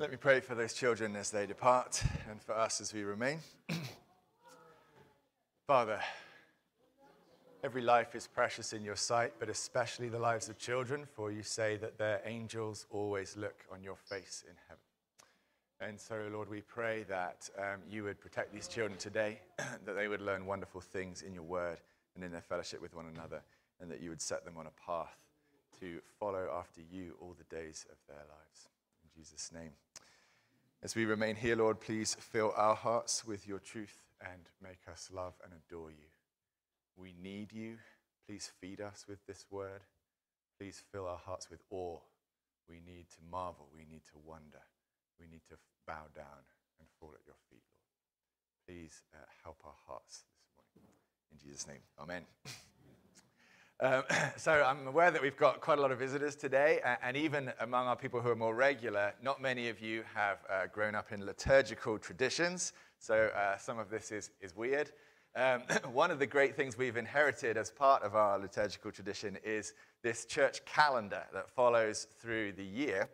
Let me pray for those children as they depart and for us as we remain. Father, every life is precious in your sight, but especially the lives of children, for you say that their angels always look on your face in heaven. And so, Lord, we pray that um, you would protect these children today, that they would learn wonderful things in your word and in their fellowship with one another, and that you would set them on a path to follow after you all the days of their lives. Jesus' name. As we remain here, Lord, please fill our hearts with your truth and make us love and adore you. We need you. Please feed us with this word. Please fill our hearts with awe. We need to marvel. We need to wonder. We need to bow down and fall at your feet, Lord. Please uh, help our hearts this morning. In Jesus' name, amen. Um, so I'm aware that we've got quite a lot of visitors today, and even among our people who are more regular, not many of you have uh, grown up in liturgical traditions, so uh, some of this is, is weird. Um, one of the great things we've inherited as part of our liturgical tradition is this church calendar that follows through the year.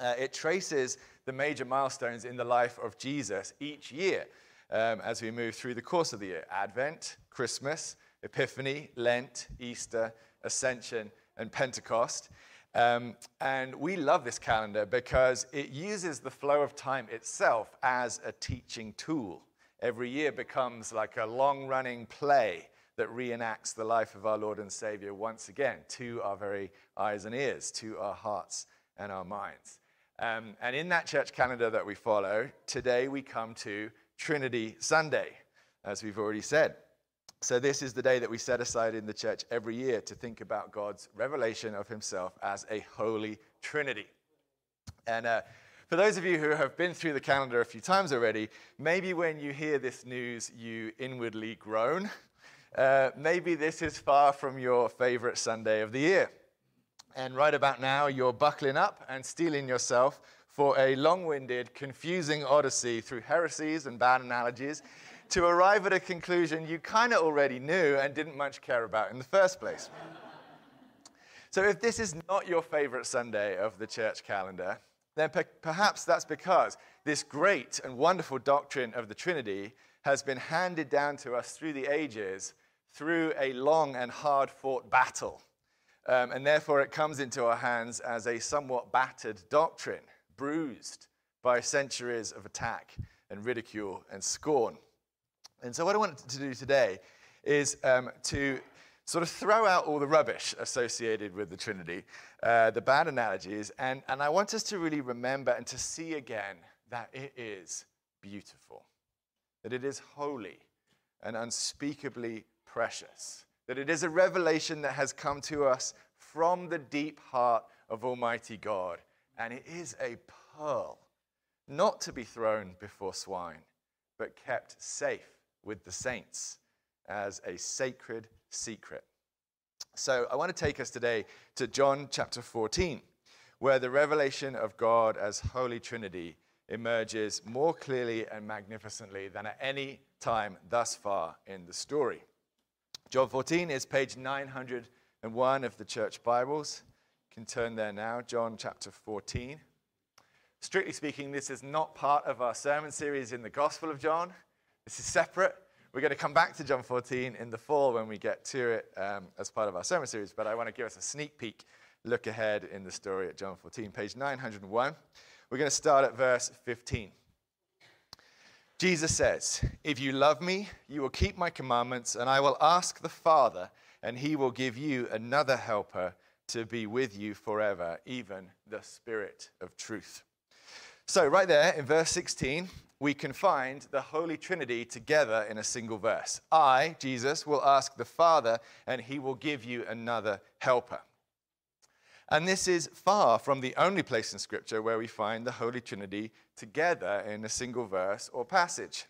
Uh, it traces the major milestones in the life of Jesus each year um, as we move through the course of the year Advent, Christmas, Epiphany, Lent, Easter, Ascension, and Pentecost. Um, and we love this calendar because it uses the flow of time itself as a teaching tool. Every year becomes like a long running play that reenacts the life of our Lord and Savior once again to our very eyes and ears, to our hearts and our minds. Um, and in that church calendar that we follow, today we come to Trinity Sunday, as we've already said. So, this is the day that we set aside in the church every year to think about God's revelation of himself as a holy trinity. And uh, for those of you who have been through the calendar a few times already, maybe when you hear this news, you inwardly groan. Uh, maybe this is far from your favorite Sunday of the year. And right about now, you're buckling up and steeling yourself for a long winded, confusing odyssey through heresies and bad analogies to arrive at a conclusion you kind of already knew and didn't much care about in the first place. so, if this is not your favorite Sunday of the church calendar, then per- perhaps that's because this great and wonderful doctrine of the Trinity has been handed down to us through the ages through a long and hard fought battle. Um, and therefore, it comes into our hands as a somewhat battered doctrine, bruised by centuries of attack and ridicule and scorn. And so, what I wanted to do today is um, to sort of throw out all the rubbish associated with the Trinity, uh, the bad analogies, and, and I want us to really remember and to see again that it is beautiful, that it is holy and unspeakably precious, that it is a revelation that has come to us from the deep heart of Almighty God, and it is a pearl, not to be thrown before swine, but kept safe with the saints as a sacred secret. So I want to take us today to John chapter 14, where the revelation of God as Holy Trinity emerges more clearly and magnificently than at any time thus far in the story. John 14 is page 901 of the church Bibles. You can turn there now, John chapter 14. Strictly speaking, this is not part of our sermon series in the Gospel of John. This is separate. We're going to come back to John 14 in the fall when we get to it um, as part of our sermon series, but I want to give us a sneak peek look ahead in the story at John 14, page 901. We're going to start at verse 15. Jesus says, If you love me, you will keep my commandments, and I will ask the Father, and he will give you another helper to be with you forever, even the Spirit of truth. So, right there in verse 16, we can find the Holy Trinity together in a single verse. I, Jesus, will ask the Father, and he will give you another helper. And this is far from the only place in Scripture where we find the Holy Trinity together in a single verse or passage.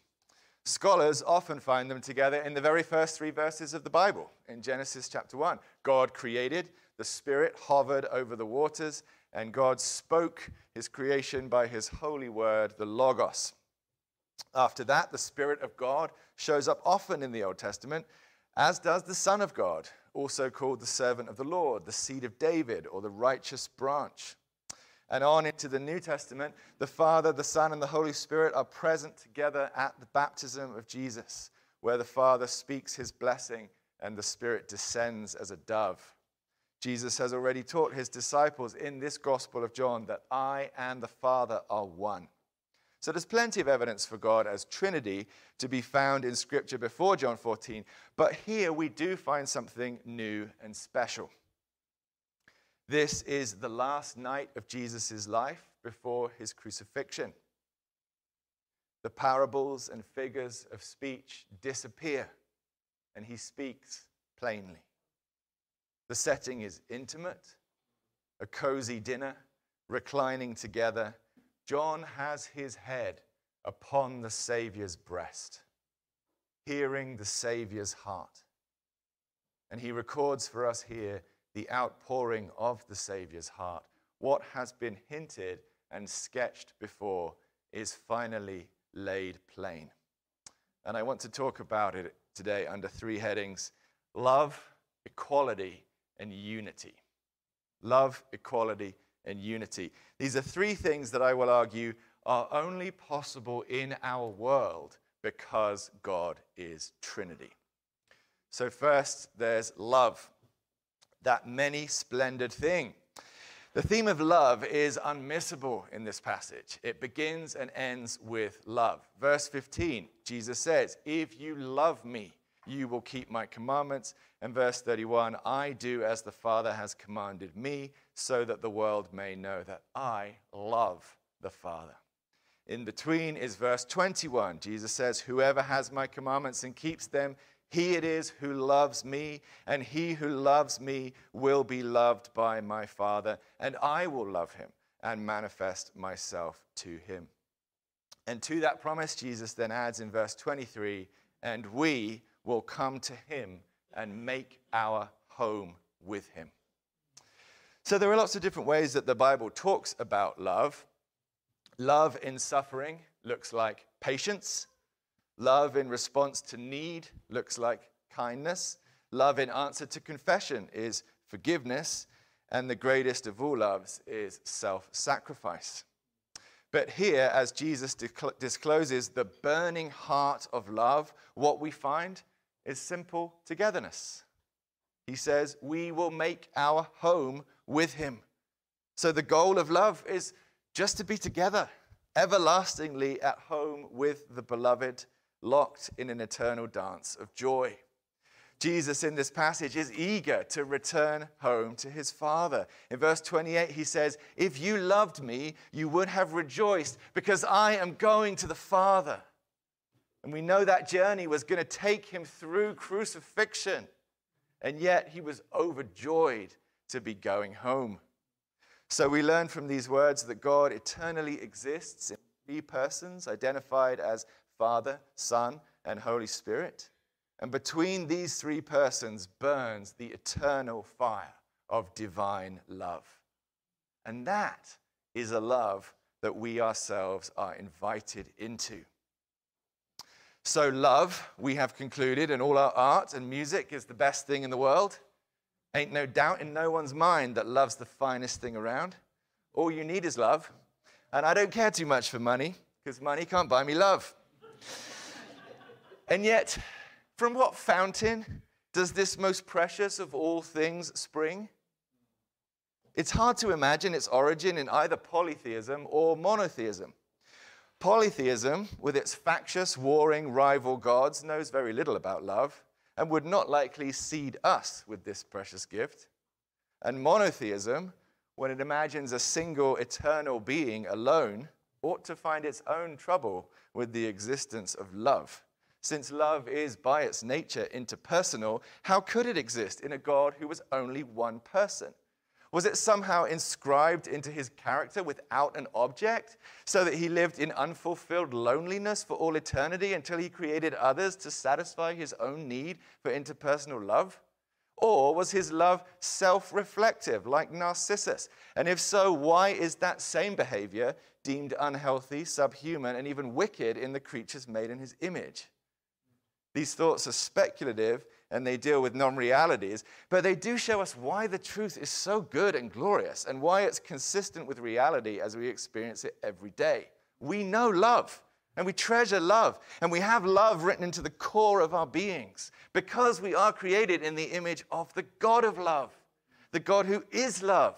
Scholars often find them together in the very first three verses of the Bible. In Genesis chapter 1, God created, the Spirit hovered over the waters, and God spoke his creation by his holy word, the Logos. After that, the Spirit of God shows up often in the Old Testament, as does the Son of God, also called the servant of the Lord, the seed of David, or the righteous branch. and on into the New Testament, the Father, the Son, and the Holy Spirit are present together at the baptism of Jesus, where the Father speaks his blessing and the Spirit descends as a dove. Jesus has already taught his disciples in this Gospel of John that I and the Father are one. So there's plenty of evidence for God as Trinity to be found in Scripture before John 14, but here we do find something new and special. This is the last night of Jesus' life before his crucifixion. The parables and figures of speech disappear, and he speaks plainly. The setting is intimate, a cozy dinner, reclining together. John has his head upon the Savior's breast, hearing the Savior's heart. And he records for us here the outpouring of the Savior's heart. What has been hinted and sketched before is finally laid plain. And I want to talk about it today under three headings love, equality, and unity. Love, equality, and unity. These are three things that I will argue are only possible in our world because God is Trinity. So, first, there's love that many splendid thing. The theme of love is unmissable in this passage. It begins and ends with love. Verse 15, Jesus says, If you love me, you will keep my commandments. And verse 31, I do as the Father has commanded me, so that the world may know that I love the Father. In between is verse 21. Jesus says, Whoever has my commandments and keeps them, he it is who loves me, and he who loves me will be loved by my Father, and I will love him and manifest myself to him. And to that promise, Jesus then adds in verse 23 and we will come to him and make our home with him. So there are lots of different ways that the Bible talks about love. Love in suffering looks like patience. Love in response to need looks like kindness. Love in answer to confession is forgiveness. And the greatest of all loves is self sacrifice. But here, as Jesus discloses the burning heart of love, what we find is simple togetherness. He says, We will make our home with him. So the goal of love is just to be together, everlastingly at home with the beloved locked in an eternal dance of joy. Jesus in this passage is eager to return home to his Father. In verse 28, he says, If you loved me, you would have rejoiced because I am going to the Father. And we know that journey was going to take him through crucifixion. And yet he was overjoyed to be going home. So we learn from these words that God eternally exists in three persons identified as Father, Son, and Holy Spirit. And between these three persons burns the eternal fire of divine love. And that is a love that we ourselves are invited into. So, love, we have concluded, and all our art and music is the best thing in the world. Ain't no doubt in no one's mind that love's the finest thing around. All you need is love. And I don't care too much for money, because money can't buy me love. And yet, from what fountain does this most precious of all things spring? It's hard to imagine its origin in either polytheism or monotheism. Polytheism, with its factious, warring, rival gods, knows very little about love and would not likely seed us with this precious gift. And monotheism, when it imagines a single eternal being alone, ought to find its own trouble with the existence of love. Since love is by its nature interpersonal, how could it exist in a God who was only one person? Was it somehow inscribed into his character without an object, so that he lived in unfulfilled loneliness for all eternity until he created others to satisfy his own need for interpersonal love? Or was his love self reflective, like Narcissus? And if so, why is that same behavior deemed unhealthy, subhuman, and even wicked in the creatures made in his image? These thoughts are speculative and they deal with non realities, but they do show us why the truth is so good and glorious and why it's consistent with reality as we experience it every day. We know love. And we treasure love. And we have love written into the core of our beings because we are created in the image of the God of love, the God who is love.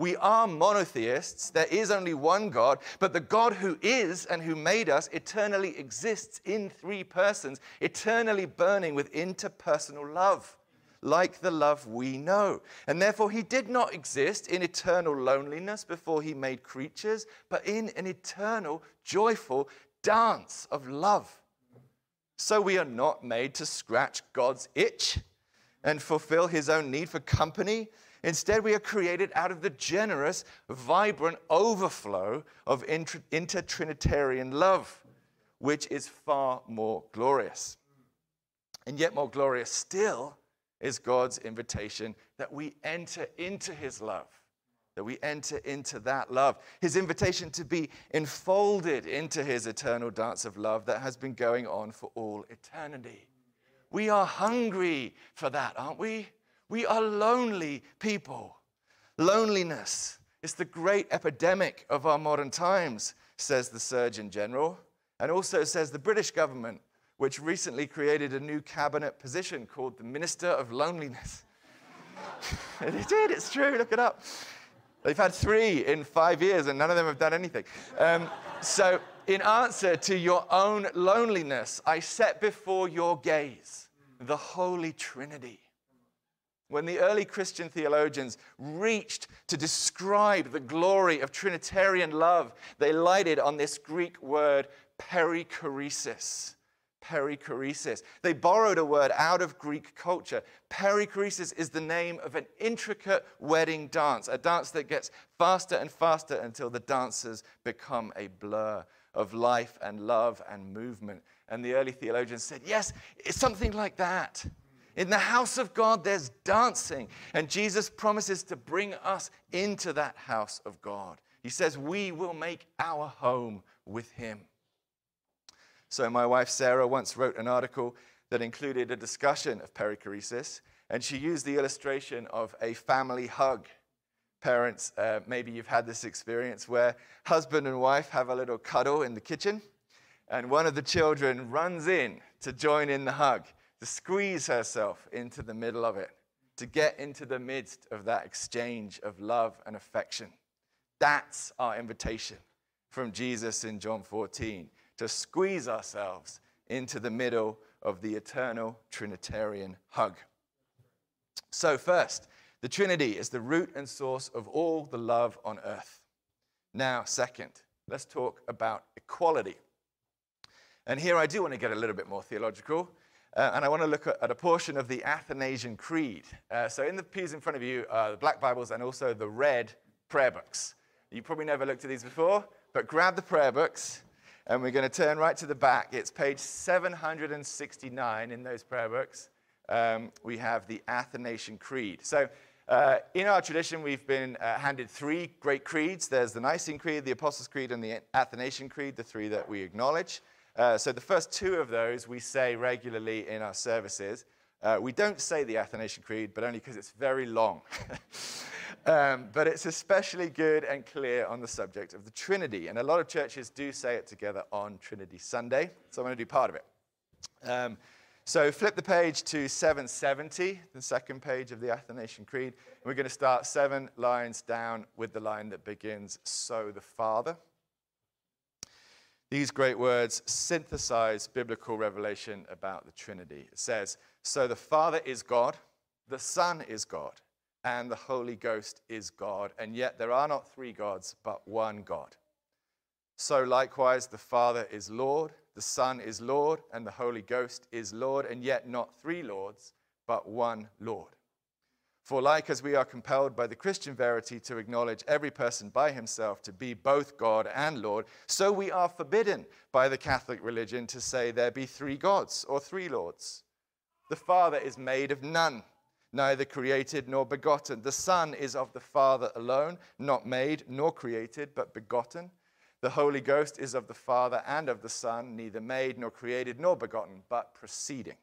We are monotheists. There is only one God, but the God who is and who made us eternally exists in three persons, eternally burning with interpersonal love like the love we know. And therefore, he did not exist in eternal loneliness before he made creatures, but in an eternal, joyful dance of love. So we are not made to scratch God's itch and fulfill his own need for company. Instead, we are created out of the generous, vibrant overflow of inter- intertrinitarian love, which is far more glorious. And yet, more glorious still is God's invitation that we enter into his love, that we enter into that love. His invitation to be enfolded into his eternal dance of love that has been going on for all eternity. We are hungry for that, aren't we? We are lonely people. Loneliness is the great epidemic of our modern times, says the Surgeon General, and also says the British government which recently created a new cabinet position called the Minister of Loneliness. it did, it's true, look it up. They've had three in five years and none of them have done anything. Um, so, in answer to your own loneliness, I set before your gaze the Holy Trinity. When the early Christian theologians reached to describe the glory of Trinitarian love, they lighted on this Greek word perichoresis perichoresis. They borrowed a word out of Greek culture. Perichoresis is the name of an intricate wedding dance, a dance that gets faster and faster until the dancers become a blur of life and love and movement. And the early theologians said, yes, it's something like that. In the house of God, there's dancing. And Jesus promises to bring us into that house of God. He says, We will make our home with Him. So, my wife Sarah once wrote an article that included a discussion of perichoresis, and she used the illustration of a family hug. Parents, uh, maybe you've had this experience where husband and wife have a little cuddle in the kitchen, and one of the children runs in to join in the hug, to squeeze herself into the middle of it, to get into the midst of that exchange of love and affection. That's our invitation from Jesus in John 14 to squeeze ourselves into the middle of the eternal Trinitarian hug. So, first, the Trinity is the root and source of all the love on earth. Now, second, let's talk about equality. And here I do want to get a little bit more theological. Uh, and I want to look at, a portion of the Athanasian Creed. Uh, so, in the pews in front of you are the black Bibles and also the red prayer books. You probably never looked at these before, but grab the prayer books and we're going to turn right to the back. It's page 769 in those prayer books. Um, we have the Athanasian Creed. So, uh, in our tradition, we've been uh, handed three great creeds. There's the Nicene Creed, the Apostles' Creed, and the Athanasian Creed, the three that we acknowledge. Uh, so, the first two of those we say regularly in our services. Uh, we don't say the Athanasian Creed, but only because it's very long. um, but it's especially good and clear on the subject of the Trinity. And a lot of churches do say it together on Trinity Sunday. So I'm going to do part of it. Um, so flip the page to 770, the second page of the Athanasian Creed. And we're going to start seven lines down with the line that begins, So the Father. These great words synthesize biblical revelation about the Trinity. It says, So the Father is God, the Son is God, and the Holy Ghost is God. And yet there are not three gods, but one God. So likewise, the Father is Lord, the Son is Lord, and the Holy Ghost is Lord, and yet not three Lords, but one Lord. For, like as we are compelled by the Christian verity to acknowledge every person by himself to be both God and Lord, so we are forbidden by the Catholic religion to say there be three gods or three Lords. The Father is made of none, neither created nor begotten. The Son is of the Father alone, not made nor created, but begotten. The Holy Ghost is of the Father and of the Son, neither made nor created nor begotten, but proceeding.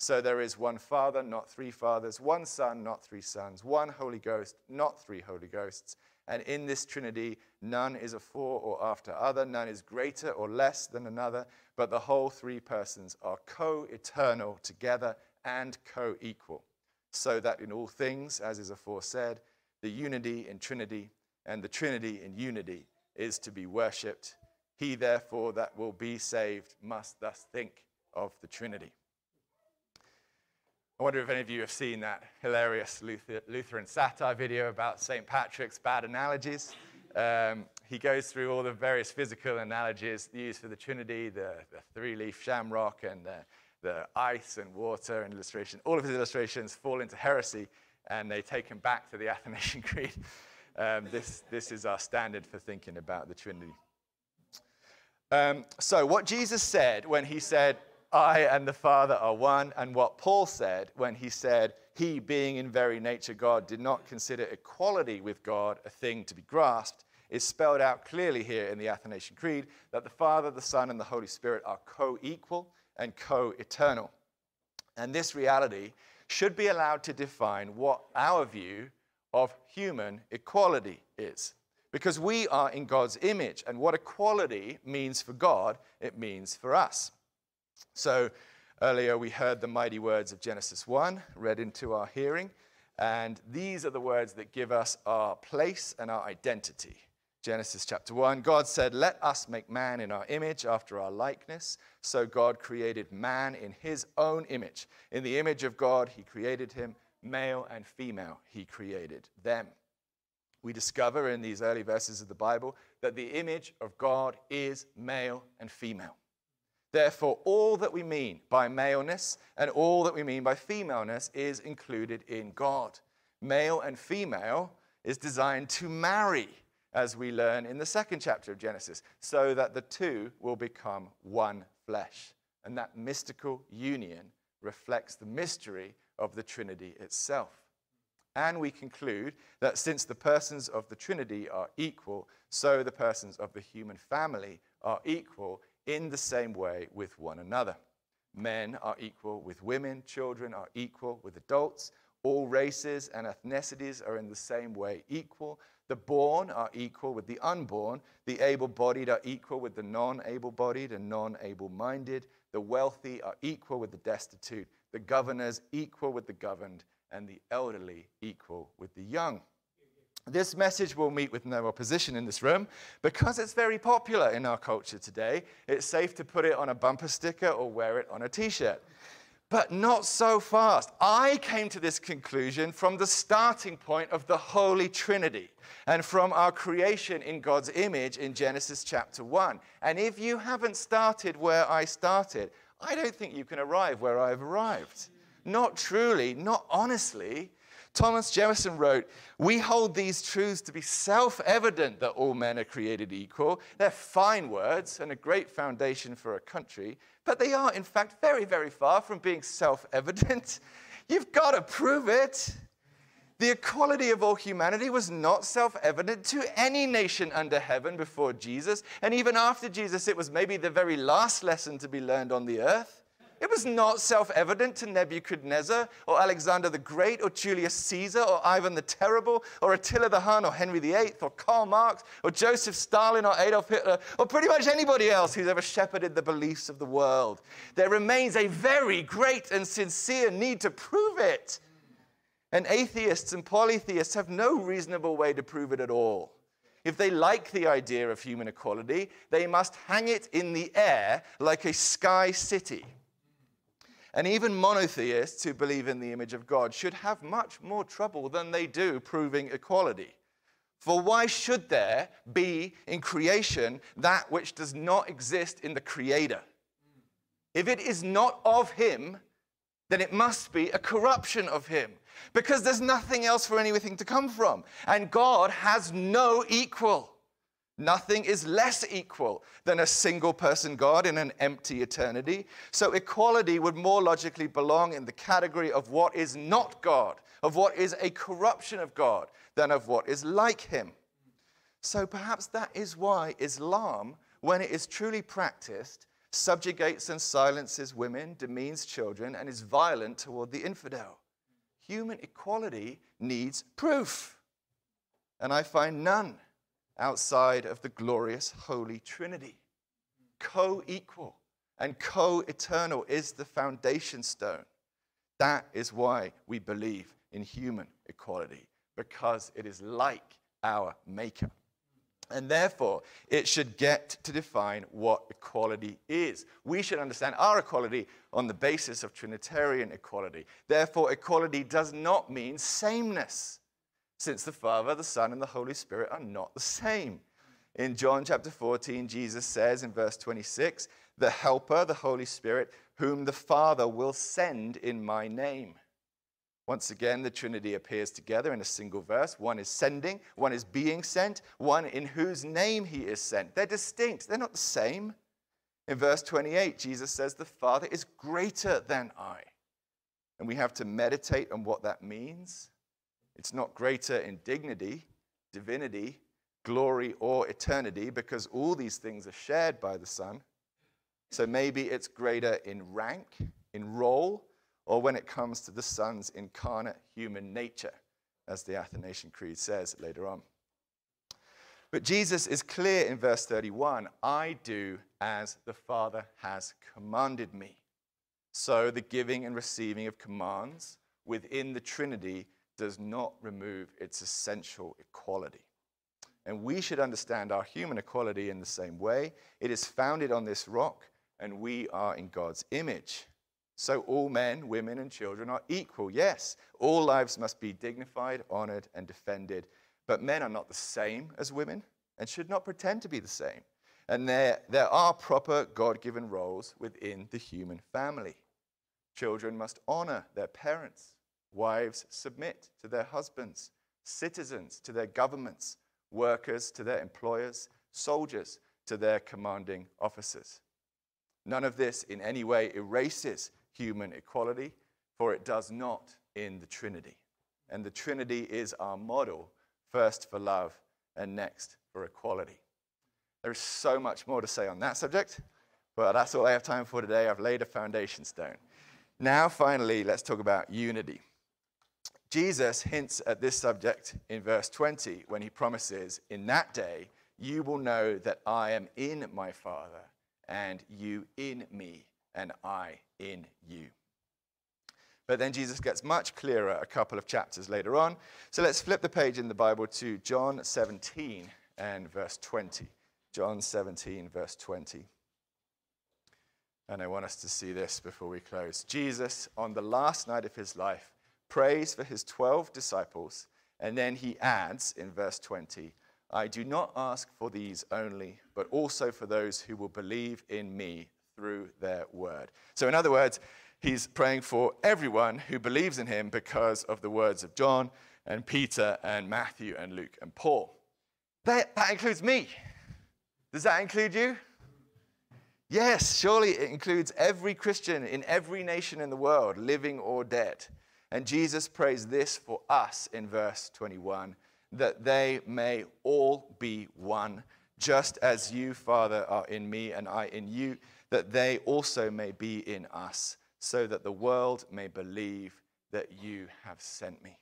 So there is one Father, not three fathers, one Son, not three sons, one Holy Ghost, not three Holy Ghosts. And in this Trinity, none is afore or after other, none is greater or less than another, but the whole three persons are co eternal together and co equal, so that in all things, as is aforesaid, the unity in Trinity and the Trinity in unity is to be worshipped. He, therefore, that will be saved must thus think of the Trinity. I wonder if any of you have seen that hilarious Luther, Lutheran satire video about St. Patrick's bad analogies. Um, he goes through all the various physical analogies used for the Trinity, the, the three leaf shamrock, and the, the, ice and water and illustration. All of his illustrations fall into heresy, and they take him back to the Athanasian Creed. Um, this, this is our standard for thinking about the Trinity. Um, so, what Jesus said when he said, I and the Father are one, and what Paul said when he said, He, being in very nature God, did not consider equality with God a thing to be grasped, is spelled out clearly here in the Athanasian Creed that the Father, the Son, and the Holy Spirit are co equal and co eternal. And this reality should be allowed to define what our view of human equality is. Because we are in God's image, and what equality means for God, it means for us. So earlier we heard the mighty words of Genesis 1 read into our hearing, and these are the words that give us our place and our identity. Genesis chapter 1 God said, Let us make man in our image after our likeness. So God created man in his own image. In the image of God, he created him, male and female, he created them. We discover in these early verses of the Bible that the image of God is male and female. Therefore, all that we mean by maleness and all that we mean by femaleness is included in God. Male and female is designed to marry, as we learn in the second chapter of Genesis, so that the two will become one flesh. And that mystical union reflects the mystery of the Trinity itself. And we conclude that since the persons of the Trinity are equal, so the persons of the human family are equal in the same way with one another. Men are equal with women, children are equal with adults. All races and ethnicities are in the same way equal. The born are equal with the unborn. The able bodied are equal with the non able bodied and non able minded. The wealthy are equal with the destitute. The governors equal with the governed. And the elderly equal with the young. This message will meet with no opposition in this room because it's very popular in our culture today. It's safe to put it on a bumper sticker or wear it on a t shirt. But not so fast. I came to this conclusion from the starting point of the Holy Trinity and from our creation in God's image in Genesis chapter 1. And if you haven't started where I started, I don't think you can arrive where I've arrived. Not truly, not honestly, Thomas Jefferson wrote, We hold these truths to be self evident that all men are created equal. They're fine words and a great foundation for a country, but they are, in fact, very, very far from being self evident. You've got to prove it. The equality of all humanity was not self evident to any nation under heaven before Jesus. And even after Jesus, it was maybe the very last lesson to be learned on the earth. It was not self evident to Nebuchadnezzar or Alexander the Great or Julius Caesar or Ivan the Terrible or Attila the Hun or Henry VIII or Karl Marx or Joseph Stalin or Adolf Hitler or pretty much anybody else who's ever shepherded the beliefs of the world. There remains a very great and sincere need to prove it. And atheists and polytheists have no reasonable way to prove it at all. If they like the idea of human equality, they must hang it in the air like a sky city. And even monotheists who believe in the image of God should have much more trouble than they do proving equality. For why should there be in creation that which does not exist in the Creator? If it is not of Him, then it must be a corruption of Him because there's nothing else for anything to come from. And God has no equal. Nothing is less equal than a single person God in an empty eternity. So equality would more logically belong in the category of what is not God, of what is a corruption of God, than of what is like Him. So perhaps that is why Islam, when it is truly practiced, subjugates and silences women, demeans children, and is violent toward the infidel. Human equality needs proof. And I find none outside of the glorious Holy Trinity. Co equal and co eternal is the foundation stone. That is why we believe in human equality, because it is like our Maker. And therefore, it should get to define what equality is. We should understand our equality on the basis of Trinitarian equality. Therefore, equality does not mean sameness, since the Father, the Son, and the Holy Spirit are not the same. In John chapter 14, Jesus says in verse 26, The Helper, the Holy Spirit, whom the Father will send in my name. Once again, the Trinity appears together in a single verse. One is sending, one is being sent, one in whose name he is sent. They're distinct, they're not the same. In verse 28, Jesus says, The Father is greater than I. And we have to meditate on what that means. It's not greater in dignity, divinity, glory, or eternity, because all these things are shared by the Son. So maybe it's greater in rank, in role, or when it comes to the Son's incarnate human nature, as the Athanasian Creed says later on. But Jesus is clear in verse 31 I do as the Father has commanded me. So the giving and receiving of commands within the Trinity does not remove its essential equality. And we should understand our human equality in the same way. It is founded on this rock, and we are in God's image. So all men, women, and children are equal. Yes, all lives must be dignified, honored, and defended. But men are not the same as women and should not pretend to be the same. And there, there are proper God given roles within the human family. Children must honor their parents, wives submit to their husbands, citizens to their governments, workers to their employers, soldiers to their commanding officers. None of this in any way erases human equality, for it does not in the Trinity. And the Trinity is our model, first for love and next for equality. There is so much more to say on that subject, but that's all I have time for today. I've laid a foundation stone. Now, finally, let's talk about unity. Jesus hints at this subject in verse 20 when he promises, In that day, you will know that I am in my Father, and you in me, and I in you. But then Jesus gets much clearer a couple of chapters later on. So let's flip the page in the Bible to John 17 and verse 20. John 17, verse 20. And I want us to see this before we close. Jesus, on the last night of his life, prays for his 12 disciples, and then he adds in verse 20, I do not ask for these only, but also for those who will believe in me through their word. So, in other words, he's praying for everyone who believes in him because of the words of John and Peter and Matthew and Luke and Paul. That, that includes me. Does that include you? Yes, surely it includes every Christian in every nation in the world, living or dead. And Jesus prays this for us in verse 21 that they may all be one, just as you, Father, are in me and I in you that they also may be in us, so that the world may believe that you have sent me.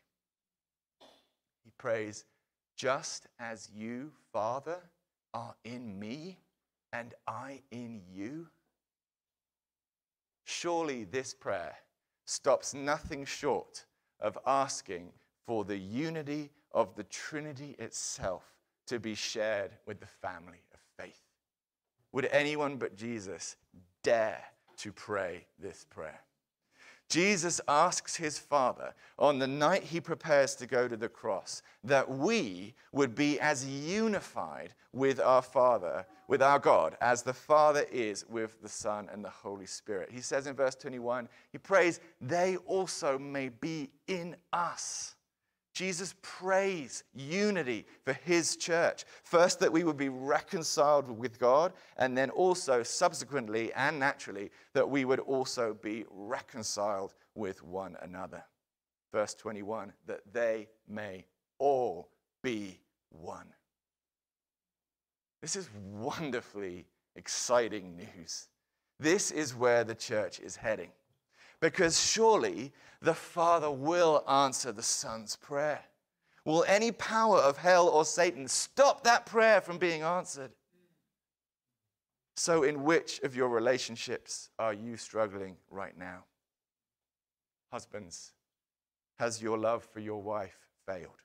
He prays, just as you, Father, are in me and I in you. Surely this prayer stops nothing short of asking for the unity of the Trinity itself to be shared with the family of faith. Would anyone but Jesus dare to pray this prayer? Jesus asks his Father on the night he prepares to go to the cross that we would be as unified with our Father, with our God, as the Father is with the Son and the Holy Spirit. He says in verse 21, he prays, they also may be in us Jesus prays unity for his church. First, that we would be reconciled with God, and then also, subsequently and naturally, that we would also be reconciled with one another. Verse 21 that they may all be one. This is wonderfully exciting news. This is where the church is heading. Because surely the Father will answer the Son's prayer. Will any power of hell or Satan stop that prayer from being answered? So, in which of your relationships are you struggling right now? Husbands, has your love for your wife failed?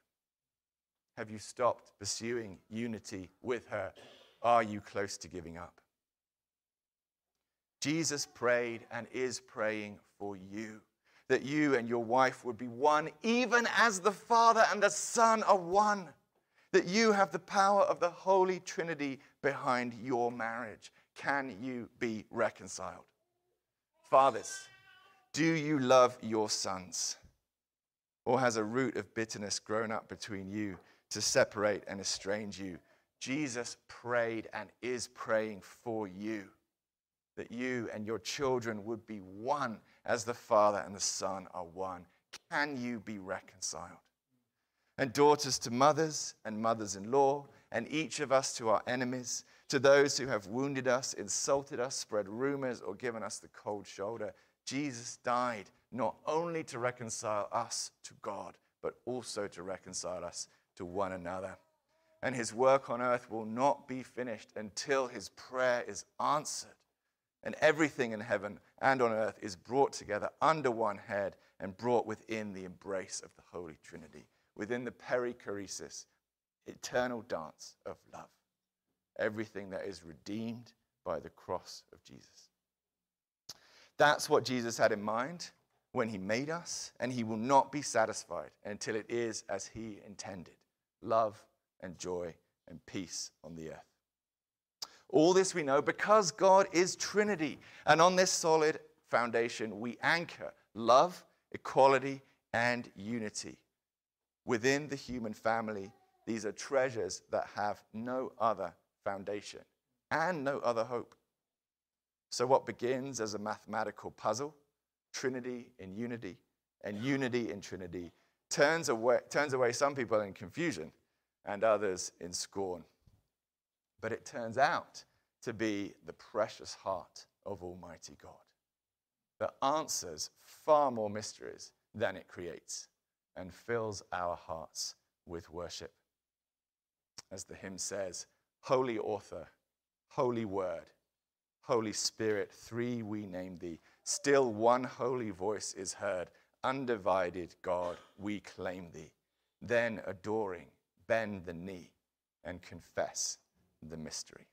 Have you stopped pursuing unity with her? Are you close to giving up? Jesus prayed and is praying for you that you and your wife would be one, even as the Father and the Son are one. That you have the power of the Holy Trinity behind your marriage. Can you be reconciled? Fathers, do you love your sons? Or has a root of bitterness grown up between you to separate and estrange you? Jesus prayed and is praying for you that you and your children would be one as the Father and the Son are one. Can you be reconciled? And daughters to mothers and mothers in law, and each of us to our enemies, to those who have wounded us, insulted us, spread rumors, or given us the cold shoulder. Jesus died not only to reconcile us to God, but also to reconcile us to one another. And his work on earth will not be finished until his prayer is answered and everything in heaven and on earth is brought together under one head and brought within the embrace of the Holy Trinity, within the perichoresis, eternal dance of love. Everything that is redeemed by the cross of Jesus. That's what Jesus had in mind when he made us, and he will not be satisfied until it is as he intended love and joy and peace on the earth. All this we know because God is Trinity. And on this solid foundation, we anchor love, equality, and unity. Within the human family, these are treasures that have no other foundation and no other hope. So, what begins as a mathematical puzzle, Trinity in unity, and unity in Trinity, turns away, turns away some people in confusion and others in scorn. But it turns out to be the precious heart of Almighty God that answers far more mysteries than it creates and fills our hearts with worship. As the hymn says, Holy Author, Holy Word, Holy Spirit, three we name thee. Still one holy voice is heard. Undivided God, we claim thee. Then, adoring, bend the knee and confess the mystery.